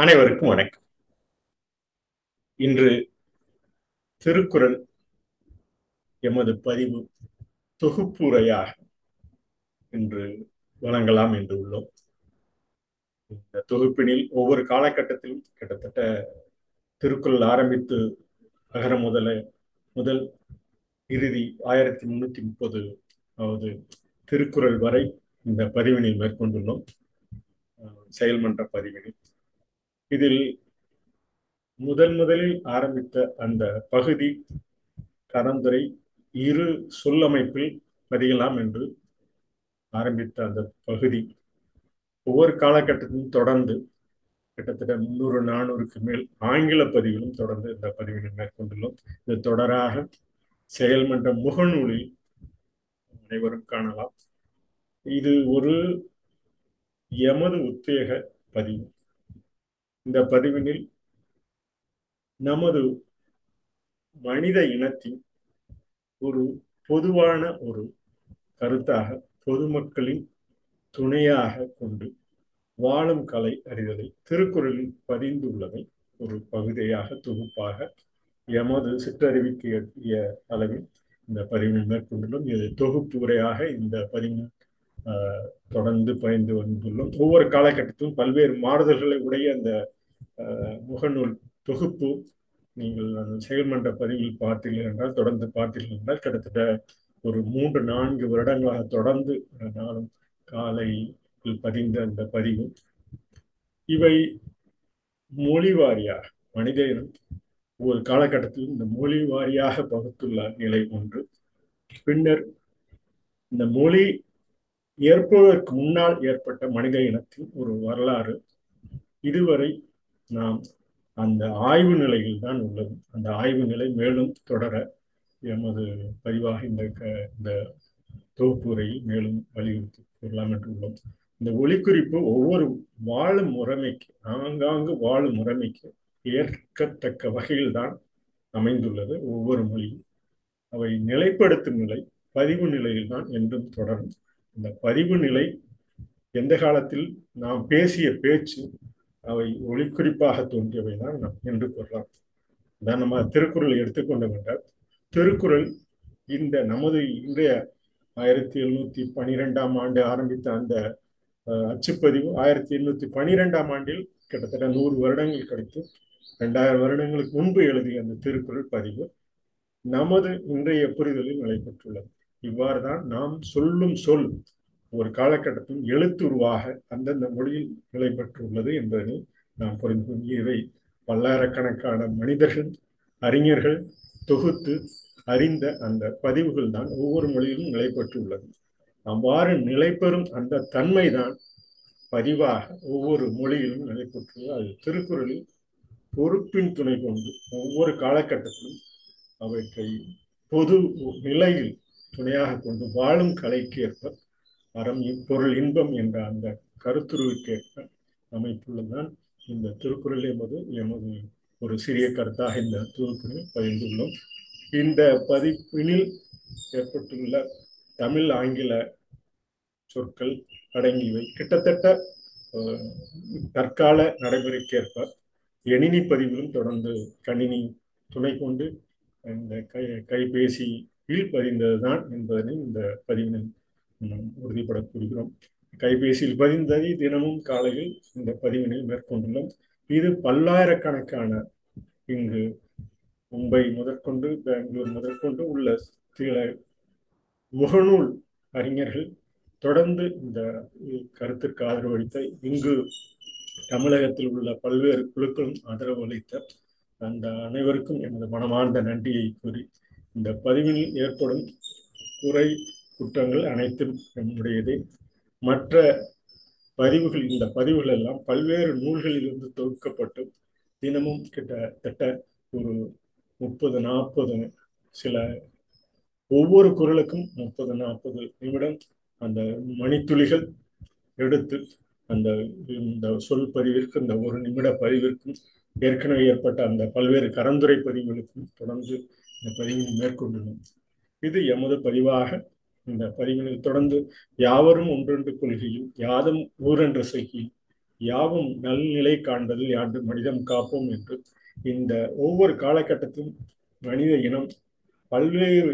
அனைவருக்கும் வணக்கம். இன்று திருக்குறள் எமது பதிவு தொகுப்புரையாக இன்று வழங்கலாம் என்று உள்ளோம். இந்த தொகுப்பினில் ஒவ்வொரு காலகட்டத்திலும் கிட்டத்தட்ட திருக்குறள் ஆரம்பித்து அகர முதல முதல் இறுதி ஆயிரத்தி முன்னூத்தி முப்பது அதாவது திருக்குறள் வரை இந்த பதிவினில் மேற்கொண்டுள்ளோம். செயல்மன்ற பதிவினில் இதில் முதன் முதலில் ஆரம்பித்த அந்த பகுதி கலந்துரை இரு சொல்லமைப்பில் பதியலாம் என்று ஆரம்பித்த அந்த பகுதி. ஒவ்வொரு காலகட்டத்திலும் தொடர்ந்து கிட்டத்தட்ட முன்னூறு நானூறுக்கு மேல் ஆங்கில பதிவிலும் தொடர்ந்து இந்த பதிவினை மேற்கொண்டுள்ளோம். இது தொடராக செயல்மன்ற முகநூலில் அனைவரும் காணலாம். இது ஒரு எமது உத்வேக பதிவு. இந்த பதிவினில் நமது மனித இனத்தின் ஒரு பொதுவான ஒரு கருத்தாக பொதுமக்களின் துணையாக கொண்டு வாழும் கலை அறிதலை திருக்குறளில் பதிந்துள்ளதை ஒரு பகுதியாக தொகுப்பாக எமது சிற்றறிவிக்கு எட்டிய அளவில் இந்த பதிவினை மேற்கொண்டுள்ளோம். இது தொகுப்பு உரையாக இந்த பதிவினை தொடர்ந்து பயந்து வந்துள்ளோம். ஒவ்வொரு காலகட்டத்திலும் பல்வேறு மாறுதல்களை உடைய அந்த முகநூல் தொகுப்பு நீங்கள் அந்த செயல்மன்ற பதிவில் பார்த்தீர்கள் என்றால் தொடர்ந்து பார்த்தீர்கள் என்றால் கிட்டத்தட்ட ஒரு மூன்று நான்கு வருடங்களாக தொடர்ந்து நாளும் காலை பதிந்த அந்த பதிவு. இவை மொழி வாரியாக மனித இனம் ஒவ்வொரு காலகட்டத்தில் இந்த மொழி வாரியாக பகுத்துள்ள நிலை ஒன்று. பின்னர் இந்த மொழி ஏற்பதற்கு முன்னால் ஏற்பட்ட மனித இனத்தின் ஒரு வரலாறு. இதுவரை நாம் அந்த ஆய்வு நிலையில் தான் உள்ளது. அந்த ஆய்வு நிலை மேலும் தொடர எமது பதிவாக இந்த இந்த தொகுப்புரையில் மேலும் வலியுறுத்தி கூறலாம் என்று உள்ளோம். இந்த ஒளிக்குறிப்பு ஒவ்வொரு வாழும் முறைமைக்கு ஆங்காங்கு வாழும் முறைமைக்கு ஏற்கத்தக்க வகையில் தான் அமைந்துள்ளது ஒவ்வொரு மொழியும். அவை நிலைப்படுத்தும் நிலை பதிவு நிலையில் தான் என்றும் தொடரும். இந்த பதிவு நிலை எந்த காலத்தில் நாம் பேசிய பேச்சு அவை ஒளிக்குறிப்பாக தோன்றியவை தான் நாம் என்று கூறலாம். தான் நம்ம திருக்குறள் எடுத்துக்கொண்டோம் என்றால் திருக்குறள் இந்த நமது இன்றைய ஆயிரத்தி எழுநூத்தி பனிரெண்டாம் ஆண்டு ஆரம்பித்த அந்த அச்சுப்பதிவு ஆயிரத்தி எண்ணூத்தி பனிரெண்டாம் ஆண்டில் கிட்டத்தட்ட நூறு வருடங்கள் கழித்து ரெண்டாயிரம் வருடங்களுக்கு முன்பு எழுதிய அந்த திருக்குறள் பதிவு நமது இன்றைய புரிதலில் நிலை பெற்றுள்ளது இவ்வாறு தான் நாம் சொல்லும் சொல் ஒரு காலகட்டத்தில் எழுத்துருவாக அந்தந்த மொழியில் நிலை பெற்றுள்ளது என்பதை நாம் புரிந்து இவை பல்லாயிரக்கணக்கான மனிதர்கள் அறிஞர்கள் தொகுத்து அறிந்த அந்த பதிவுகள் தான் ஒவ்வொரு மொழியிலும் நிலை பெற்றுள்ளது. அவ்வாறு நிலை பெறும் அந்த தன்மை தான் பதிவாக ஒவ்வொரு மொழியிலும் நிலை பெற்றுள்ளது. அது திருக்குறளில் பொறுப்பின் துணை கொண்டு ஒவ்வொரு காலகட்டத்திலும் அவற்றை பொது நிலையில் துணையாக கொண்டு வாழும் கலைக்கு ஏற்ப அறம் இப்பொருள் இன்பம் என்ற அந்த கருத்துருவுக்கேற்ப அமைப்புள்ளதான் இந்த திருக்குறள் என்பது. எமது ஒரு சிறிய கருத்தாக இந்த தொகுப்பினில் பகிர்ந்துள்ளோம். இந்த பதிப்பினில் ஏற்பட்டுள்ள தமிழ் ஆங்கில சொற்கள் அடங்கியவை. கிட்டத்தட்ட தற்கால நடைமுறைக்கேற்ப எணினி பதிவிலும் தொடர்ந்து கணினி துணை கொண்டு இந்த கை கைபேசியில் பதிந்ததுதான் என்பதனை இந்த பதிவினை உறுதிப்பட கூறுகிறோம். கைபேசியில் பதிந்ததை தினமும் காலையில் இந்த பதிவினை மேற்கொண்டுள்ளோம். இது பல்லாயிரக்கணக்கான இங்கு மும்பை முதற்கொண்டு பெங்களூர் முதற்கொண்டு உள்ள சில முகநூல் அறிஞர்கள் தொடர்ந்து இந்த கருத்திற்கு ஆதரவு அளித்த இங்கு தமிழகத்தில் உள்ள பல்வேறு குழுக்களும் ஆதரவு அளித்த அந்த அனைவருக்கும் எனது மனமார்ந்த நன்றியை கூறி இந்த பதிவில் ஏற்படும் குறை குற்றங்கள் அனைத்தும் நம்முடையது. மற்ற பதிவுகள் இந்த பதிவுகள் எல்லாம் பல்வேறு நூல்களிலிருந்து தொகுக்கப்பட்டு தினமும் கிட்டத்தட்ட ஒரு முப்பது நாற்பது சில ஒவ்வொரு குரலுக்கும் முப்பது நாற்பது நிமிடம் அந்த மணித்துளிகள் எடுத்து அந்த இந்த சொல் பதிவிற்கு இந்த ஒரு நிமிட பதிவிற்கும் ஏற்கனவே ஏற்பட்ட அந்த பல்வேறு கரந்துரை பதிவுகளுக்கும் தொடர்ந்து இந்த பதிவினை மேற்கொண்டுள்ளோம். இது எமது பதிவாக இந்த பதிவினில் தொடர்ந்து யாவரும் ஒன்றென்று கொள்கையில் யாதும் ஊரென்று செய்கையில் யாவும் நல்நிலை காண்பதில் யாண்டு மனிதம் காப்போம் என்று இந்த ஒவ்வொரு காலகட்டத்திலும் மனித இனம் பல்வேறு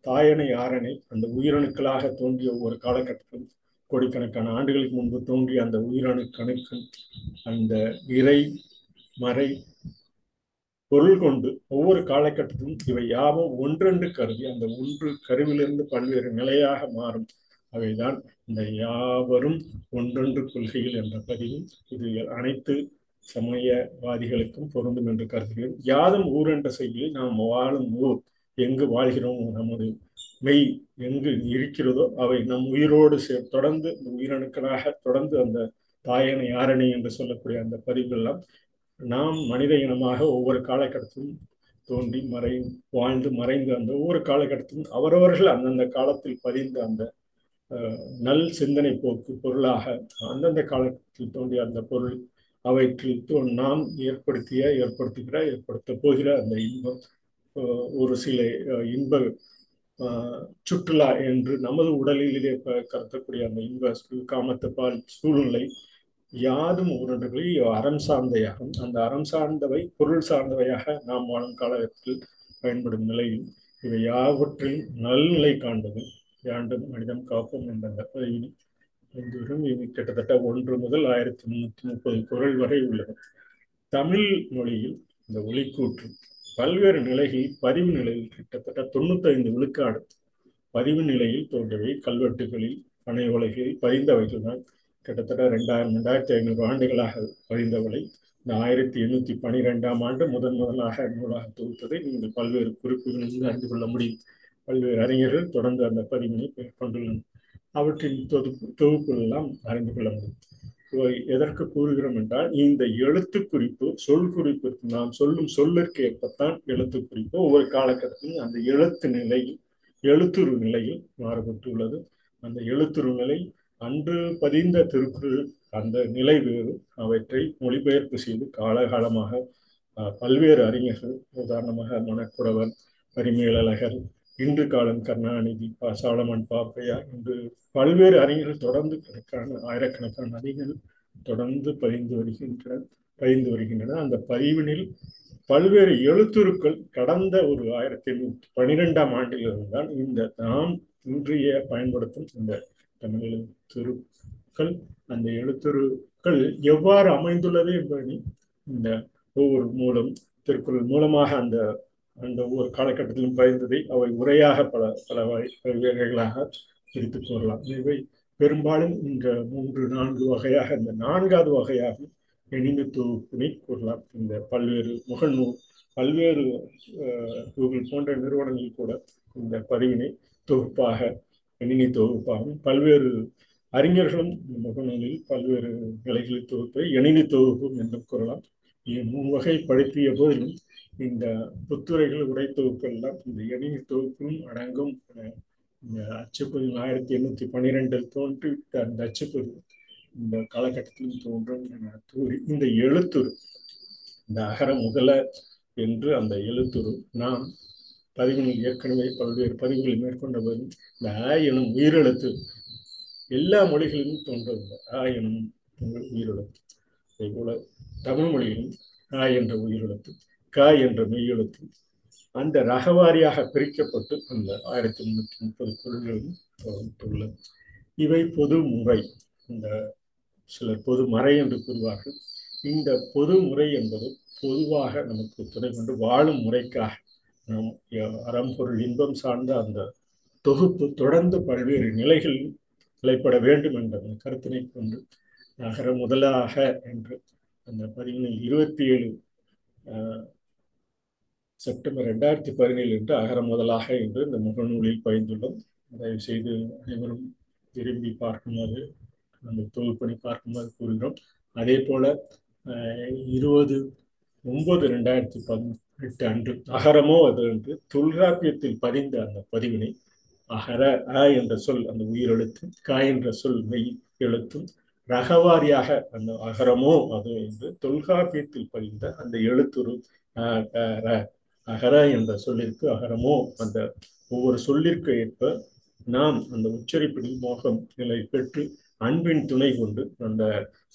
தாயனை ஆரணை அந்த உயிரணுக்களாக தோன்றிய ஒவ்வொரு காலகட்டத்திலும் கோடிக்கணக்கான ஆண்டுகளுக்கு முன்பு தோன்றிய அந்த உயிரணு கணக்கு அந்த இறை மறை பொருள் கொண்டு ஒவ்வொரு காலகட்டத்திலும் இவை யாவும் ஒன்றென்று கருதி அந்த ஒன்று கருவிலிருந்து பல்வேறு நிலையாக மாறும். அவைதான் இந்த யாவரும் ஒன்றொன்று கொள்கைகள் என்ற பதிவும் இது அனைத்து சமயவாதிகளுக்கும் பொருந்தும் என்று கருதுகிறேன். யாதும் ஊர் என்ற செய்தியில் நாம் வாழும் ஊர் எங்கு வாழ்கிறோம் நமது மெய் எங்கு இருக்கிறதோ அவை நம் உயிரோடு சே தொடர்ந்து இந்த உயிரணுக்களாக தொடர்ந்து அந்த தாயனை யாரணை என்று சொல்லக்கூடிய அந்த பதிவுகள்லாம் நாம் மனித இனமாக ஒவ்வொரு காலகட்டத்திலும் தோன்றி மறை வாழ்ந்து மறைந்து அந்த ஒவ்வொரு காலகட்டத்திலும் அவரவர்கள் அந்தந்த காலத்தில் பதிந்த அந்த நல் சிந்தனை போக்கு பொருளாக அந்தந்த காலத்தில் தோன்றிய அந்த பொருள் அவற்றில் நாம் ஏற்படுத்திய ஏற்படுத்துகிற ஏற்படுத்த போகிற அந்த இன்பம் ஒரு சில இன்ப சுற்றுலா என்று நமது உடலிலே கருத்தக்கூடிய அந்த இன்ப காமத்தை பால் சூழ்நிலை யாதும் உரண்டுகளை அறம் சார்ந்தையாகும் அந்த அறம் சார்ந்தவை பொருள் சார்ந்தவையாக நாம் வாழும் காலத்தில் பயன்படும் நிலையில் இவை யாவற்றில் நல்நிலை காண்பது யாண்டும் மனிதம் காப்போம் என்ற அந்த பதிவினை இது கிட்டத்தட்ட ஒன்று முதல் ஆயிரத்தி முன்னூத்தி முப்பது குரல் வரை உள்ளது. தமிழ் மொழியில் இந்த ஒளிக்கூற்று பல்வேறு நிலைகளில் பதிவு நிலையில் கிட்டத்தட்ட தொண்ணூத்தைந்து விழுக்காடு. பதிவு நிலையில் தோன்றவை கல்வெட்டுகளில் பனை உலகில் பதிந்தவைகள் தான் கிட்டத்தட்ட ரெண்டாயிரம் ரெண்டாயிரத்தி ஐநூறு ஆண்டுகளாக பதிந்தவளை இந்த ஆயிரத்தி எண்ணூத்தி பனிரெண்டாம் ஆண்டு முதன் முதலாக நூலாக தொகுத்ததை நீங்கள் பல்வேறு குறிப்புகளிலிருந்து அறிந்து கொள்ள முடியும். பல்வேறு அறிஞர்கள் தொடர்ந்து அந்த பதிவினை கொண்டுள்ளனர் அவற்றின் தொகுப்பு தொகுப்புகள் எல்லாம் அறிந்து கொள்ள முடியும். எதற்கு கூறுகிறோம் என்றால் இந்த எழுத்து குறிப்பு சொல் குறிப்பு நாம் சொல்லும் சொல்லிற்கு ஏற்பத்தான் எழுத்து குறிப்பு. ஒவ்வொரு காலகட்டத்திலும் அந்த எழுத்து நிலையில் எழுத்துரு நிலையில் மாறுபட்டுள்ளது. அந்த எழுத்துரு நிலை அன்று பதிந்த திருக்குறள் அந்த நிலை வேறு. அவற்றை மொழிபெயர்ப்பு செய்து காலகாலமாக பல்வேறு அறிஞர்கள் உதாரணமாக மணக்குறவர் பரிமேலழகர் இன்று காலம் கருணாநிதி சாலமன் பாப்பையா என்று பல்வேறு அறிஞர்கள் தொடர்ந்து கணக்கான ஆயிரக்கணக்கான அறிஞர்கள் தொடர்ந்து பதிந்து வருகின்றனர் பதிந்து வருகின்றன. அந்த பதிவினில் பல்வேறு எழுத்துருக்கள் கடந்த ஒரு ஆயிரத்தி எண்ணூத்தி பனிரெண்டாம் ஆண்டில் இருந்தால் இந்த நாம் இன்றைய பயன்படுத்தும் இந்த தமிழ் எழுத்துருக்கள். அந்த எழுத்துருக்கள் எவ்வாறு அமைந்துள்ளது என்பதை இந்த ஒவ்வொரு மூலம் திருக்குறள் மூலமாக அந்த அந்த ஒவ்வொரு காலகட்டத்திலும் பயந்ததை அவை உரையாக பல பல வகைகளாக பிரித்து கூறலாம் இவை பெரும்பாலும் இந்த மூன்று நான்கு வகையாக இந்த நான்காவது வகையாக இணைந்து தொகுப்பினை கூறலாம். இந்த பல்வேறு முகநூல் பல்வேறு கூகுள் போன்ற நிறுவனங்கள் கூட இந்த பதிவினை தொகுப்பாக எணினி தொகுப்பாகும் பல்வேறு அறிஞர்களும் முகநூலில் பல்வேறு நிலைகளை தொகுப்பை எணினி தொகுப்பும் என்றும் கூறலாம். மூவகை படுத்திய போதிலும் இந்த புத்துரைகள் உடை தொகுப்பெல்லாம் இந்த எணினி தொகுப்பிலும் அடங்கும். இந்த அச்சுப்பதிவு ஆயிரத்தி எண்ணூத்தி பன்னிரெண்டில் தோன்றி அந்த அச்சுப்பதிவு இந்த காலகட்டத்திலும் தோன்றும் என கூறி இந்த எழுத்துரு இந்த அகர முதல என்று அந்த எழுத்துரு நாம் பதிவுகளில் ஏற்கனவே பல்வேறு பதிவுகளை மேற்கொண்ட போது இந்த ஆ எனும் உயிரெழுத்து. எல்லா மொழிகளிலும் தோன்றவில்லை ஆ எனும் உயிரெழுத்து. அதே போல தமிழ் மொழியிலும் ஆ என்ற உயிரெழுத்து க என்ற மெய்யெழுத்து. அந்த ரகவாரியாக பிரிக்கப்பட்டு அந்த ஆயிரத்தி முன்னூத்தி முப்பது குரல்களும் தொகுத்துள்ளது இவை பொது முறை. இந்த சிலர் பொது மறை என்று கூறுவார்கள். இந்த பொது முறை என்பது பொதுவாக நமக்கு துணை கொண்டு வாழும் முறைக்காக நம் அறம்பொருள் இன்பம் சார்ந்த அந்த தொகுப்பு தொடர்ந்து பல்வேறு நிலைகளில் நிலைப்பட வேண்டும் என்ற கருத்தினை கொண்டு நகர முதலாக என்று அந்த பதிவினில் இருபத்தி ஏழு செப்டம்பர் ரெண்டாயிரத்தி பதினேழு என்று அகர முதலாக என்று இந்த முகநூலில் பயந்துள்ளோம் தயவு செய்து அனைவரும் விரும்பி பார்க்குமாறு அந்த தொகுப்பணி பார்க்குமாறு கூறுகிறோம். அதே போல இருபது ஒன்பது ரெண்டாயிரத்தி அன்று. அகரமோ அது என்று தொல்காப்பியத்தில் பதிந்த அந்த பதிவினை அகர அ என்ற சொல் அந்த உயிரெழுத்து க என்ற சொல் மெய் எழுத்தும் ரகவாரியாக அந்த அகரமோ அது என்று தொல்காப்பியத்தில் பதிந்த அந்த எழுத்துரு அகர என்ற சொல்லிற்கு அகரமோ அந்த ஒவ்வொரு சொல்லிற்கு ஏற்ப நாம் அந்த உச்சரிப்பில் மோகம் நிலை பெற்று அன்பின் துணை கொண்டு அந்த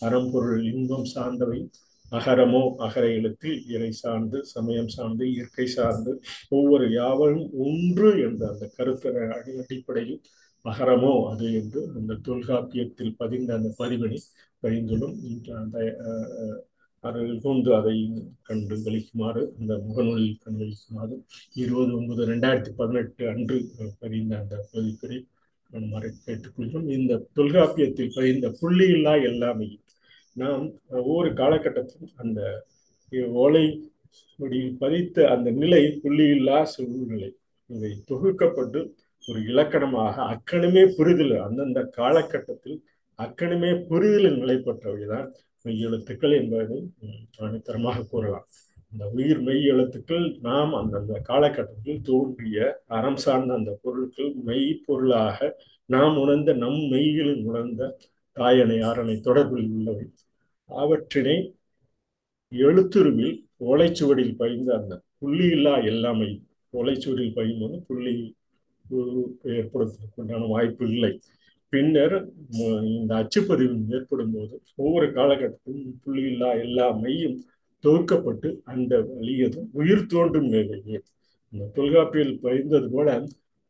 அறம்பொருள் இன்பம் சார்ந்தவை அகரமோ அகர எழுத்து இறை சார்ந்து சமயம் சார்ந்து இயற்கை சார்ந்து ஒவ்வொரு யாவரும் ஒன்று என்ற அந்த கருத்தர அடிப்படையில் அகரமோ அது என்று அந்த தொல்காப்பியத்தில் பதிந்த அந்த பதிவனை பதிந்துள்ளும் அந்த அவர்கள் கொண்டு அதை கண்டு கழிக்குமாறு அந்த முகநூலில் கண்டுகளிக்குமாறு இருபது ஒன்பது ரெண்டாயிரத்தி பதினெட்டு அன்று பதிந்த அந்த பதிப்பினை கேட்டுக்கொள்கிறோம். இந்த தொல்காப்பியத்தில் பதிந்த புள்ளியில்லா எல்லாமே நாம் ஒவ்வொரு காலகட்டத்திலும் அந்த ஓலை பதித்த அந்த நிலை புள்ளியில்லா சூழ்நிலை. இவை தொகுக்கப்பட்டு ஒரு இலக்கணமாக அக்கணமே புரிதல் அந்தந்த காலகட்டத்தில் அக்கணமே புரிதலில் நிலைப்பட்டவைதான் மெய் எழுத்துக்கள் என்பதை அனைத்தரமாக கூறலாம். இந்த உயிர் மெய் எழுத்துக்கள் நாம் அந்தந்த காலகட்டத்தில் தோன்றிய அறம் சார்ந்த அந்த பொருட்கள் மெய் பொருளாக நாம் உணர்ந்த நம் மெய்களில் உணர்ந்த தாயனை ஆரணை தொடர்பில் உள்ளவை. அவற்றினை எழுத்துருவில் ஓலைச்சுவடியில் பயின்ற அந்த புள்ளி இல்லா எல்லாமை ஓலைச்சுவடியில் பயின்போது புள்ளி ஏற்படுவதற்குண்டான வாய்ப்பு இல்லை. பின்னர் இந்த அச்சுப்பதிவு ஏற்படும் போது ஒவ்வொரு காலகட்டத்திலும் புள்ளி இல்லா எல்லா மையும் தொகுக்கப்பட்டு அந்த வழியதும் உயிர் தோன்றும் நிலையே இந்த தொல்காப்பியில் பயிர்ந்தது போல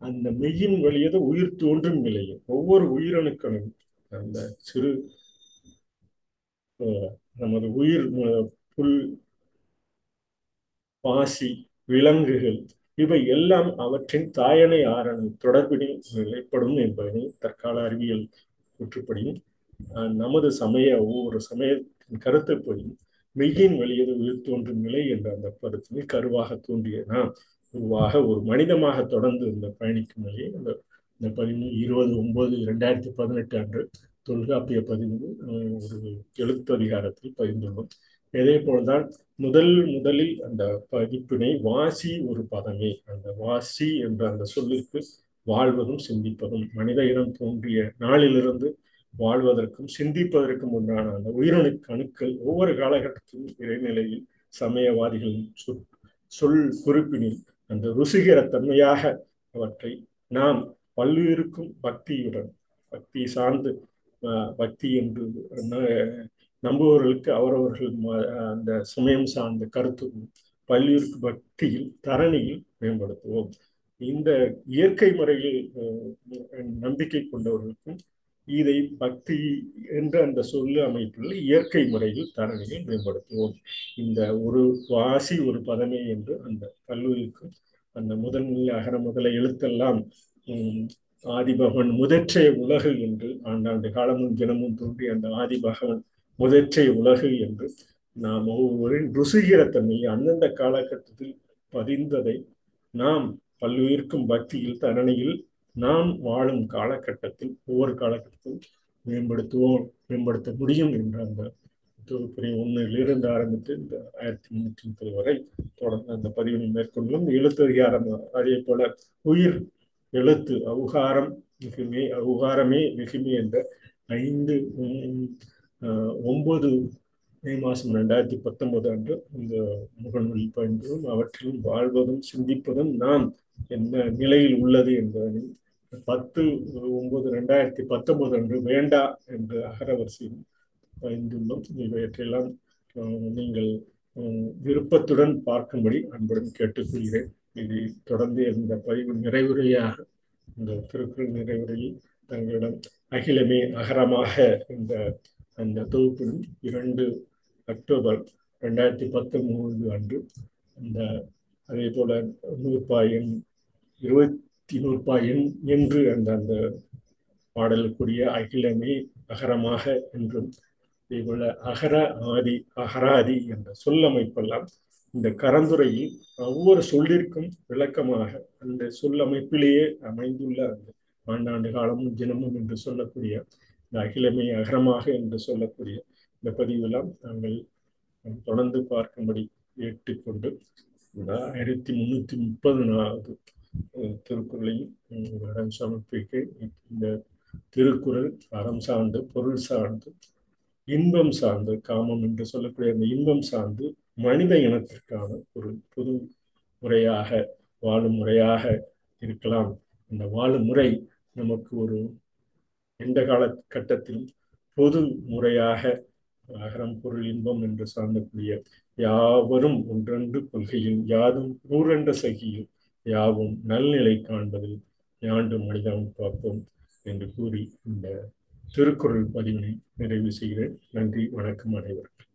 அந்த மெய்யின் வழியது உயிர் தோன்றும் நிலையே ஒவ்வொரு உயிரணுக்களும் அந்த சிறு நமது உயிர் புல் பாசி விலங்குகள் இவை எல்லாம் அவற்றின் தாயனை ஆரணை தொடர்பினில் நிலைப்படும் என்பதனை தற்கால அறிவியல் கூற்றுப்படியும் நமது சமய ஒவ்வொரு சமயத்தின் கருத்துப்படியும் மெய்யின் வழியது உயிர் தோன்றும் நிலை என்ற அந்த கருத்தினை கருவாக தோன்றிய உருவாக ஒரு மனிதமாக தொடர்ந்து இந்த பயணிக்கும் நிலையை அந்த இந்த பதிமூணு இருபது ஒன்பது இரண்டாயிரத்தி பதினெட்டு அன்று தொல்காப்பிய பதிவு ஒரு எழுத்து அதிகாரத்தில் இதே போல்தான் முதல் முதலில் அந்த பதிப்பினை வாசி ஒரு பதமே அந்த வாசி என்ற அந்த சொல்லிற்கு வாழ்வதும் சிந்திப்பதும் மனித இனம் தோன்றிய நாளிலிருந்து வாழ்வதற்கும் சிந்திப்பதற்கும் உண்டான அந்த உயிரணு அணுக்கள் ஒவ்வொரு காலகட்டத்திலும் இறைநிலையில் சமயவாதிகளின் சொல் சொல் குறிப்பினில் அந்த ருசிகர தன்மையாக அவற்றை நாம் பல்வேறுக்கும் பக்தியுடன் பக்தி சார்ந்து பக்தி என்று நம்புபவர்களுக்கு அவரவர்கள் அந்த சமயம் சார்ந்த கருத்து பல்லுயிருக்கு பக்தியில் தரணியில் மேம்படுத்துவோம். இந்த இயற்கை முறையில் நம்பிக்கை கொண்டவர்களுக்கும் இதை பக்தி என்ற அந்த சொல்லு அமைப்பில் இயற்கை முறையில் தரணியை மேம்படுத்துவோம். இந்த ஒரு வாசி ஒரு பதமே என்று அந்த கல்லூரிக்கும் அந்த முதன்நிலை அகர முதல எழுத்தெல்லாம் ஆதிபகவன் முதற்றே உலகு என்று ஆண்டாண்டு காலமும் தினமும் தோன்றி அந்த ஆதிபகவன் முதற்றே உலகு என்று நாம் ஒவ்வொருவரின் ருசிகிற தன்மையை அந்தந்த காலகட்டத்தில் பதிந்ததை நாம் பல்லுயிர்க்கும் பக்தியில் தரணியில் நாம் வாழும் காலகட்டத்தில் ஒவ்வொரு காலகட்டத்தில் மேம்படுத்துவோம் மேம்படுத்த முடியும் என்ற அந்த தொகுப்பினை ஒன்றிலிருந்து ஆரம்பித்து இந்த ஆயிரத்தி முன்னூற்றி முப்பது வரை தொடர்ந்து அந்த பதிவினை மேற்கொள்ளும் எழுத்து அதிகாரம் அதே போல உயிர் எழுத்து அவுகாரம் மிகுமே அவுகாரமே மிகுமே என்ற ஐந்து ஒன்பது மே மாதம் ரெண்டாயிரத்தி பத்தொன்பது அன்று இந்த முகநூல் பயின்றதும் அவற்றிலும் வாழ்வதும் சிந்திப்பதும் நாம் என்ன நிலையில் உள்ளது என்பதனை பத்து ஒன்பது ரெண்டாயிரத்தி பத்தொன்பது அன்று வேண்டா என்று அகரவரிசையில் பயந்துள்ளோம். இவற்றையெல்லாம் நீங்கள் விருப்பத்துடன் பார்க்கும்படி அன்புடன் கேட்டுக்கொள்கிறேன். இது தொடர்ந்து இந்த பதிவு நிறைவுரையாக இந்த திருக்குறள் நிறைவுரையில் தங்களிடம் அகிலமே அகரமாக இந்த அந்த தொகுப்பில் இரண்டு அக்டோபர் ரெண்டாயிரத்தி பத்தொன்பது அன்று அந்த அதே போல நூற்பாயின் இருபத்தி நூற்பாயின் என்று அந்த அந்த பாடலுக்குரிய அகிலமே அகரமாக என்றும் இதேபோல அகர ஆதி அகராதி என்ற சொல்லமைப்பெல்லாம் இந்த கரந்துரையில் ஒவ்வொரு சொல்லிற்கும் விளக்கமாக அந்த சொல்லமைப்பிலேயே அமைந்துள்ள அந்த ஆண்டாண்டு காலமும் தினமும் என்று சொல்லக்கூடிய இந்த அகிலமே அகரமாக என்று சொல்லக்கூடிய இந்த பதிவெல்லாம் நாங்கள் தொடர்ந்து பார்க்கும்படி ஏற்றுக்கொண்டு ஆயிரத்தி முன்னூத்தி முப்பது நாலாவது திருக்குறளையும் உங்களிடம் சமர்ப்பிக்க இந்த திருக்குறள் அறம் சார்ந்து பொருள் சார்ந்து இன்பம் சார்ந்து காமம் என்று சொல்லக்கூடிய அந்த இன்பம் சார்ந்து மனித இனத்திற்கான ஒரு புது முறையாக வாழும் முறையாக இருக்கலாம். அந்த வாழும் முறை நமக்கு ஒரு எந்த காலகட்டத்திலும் பொது முறையாக அகரம் பொருள் இன்பம் என்று சார்ந்தக்கூடிய யாவரும் ஒன்றென்று கொள்கையில் யாதும் ஊரென்ற சகியில் யாவும் நல்நிலை காண்பதில் யாண்டு மனிதம் பார்ப்போம் என்று கூறி இந்த திருக்குறள் பதிவினை நிறைவு செய்கிறேன். நன்றி வணக்கம் அனைவருக்கும்.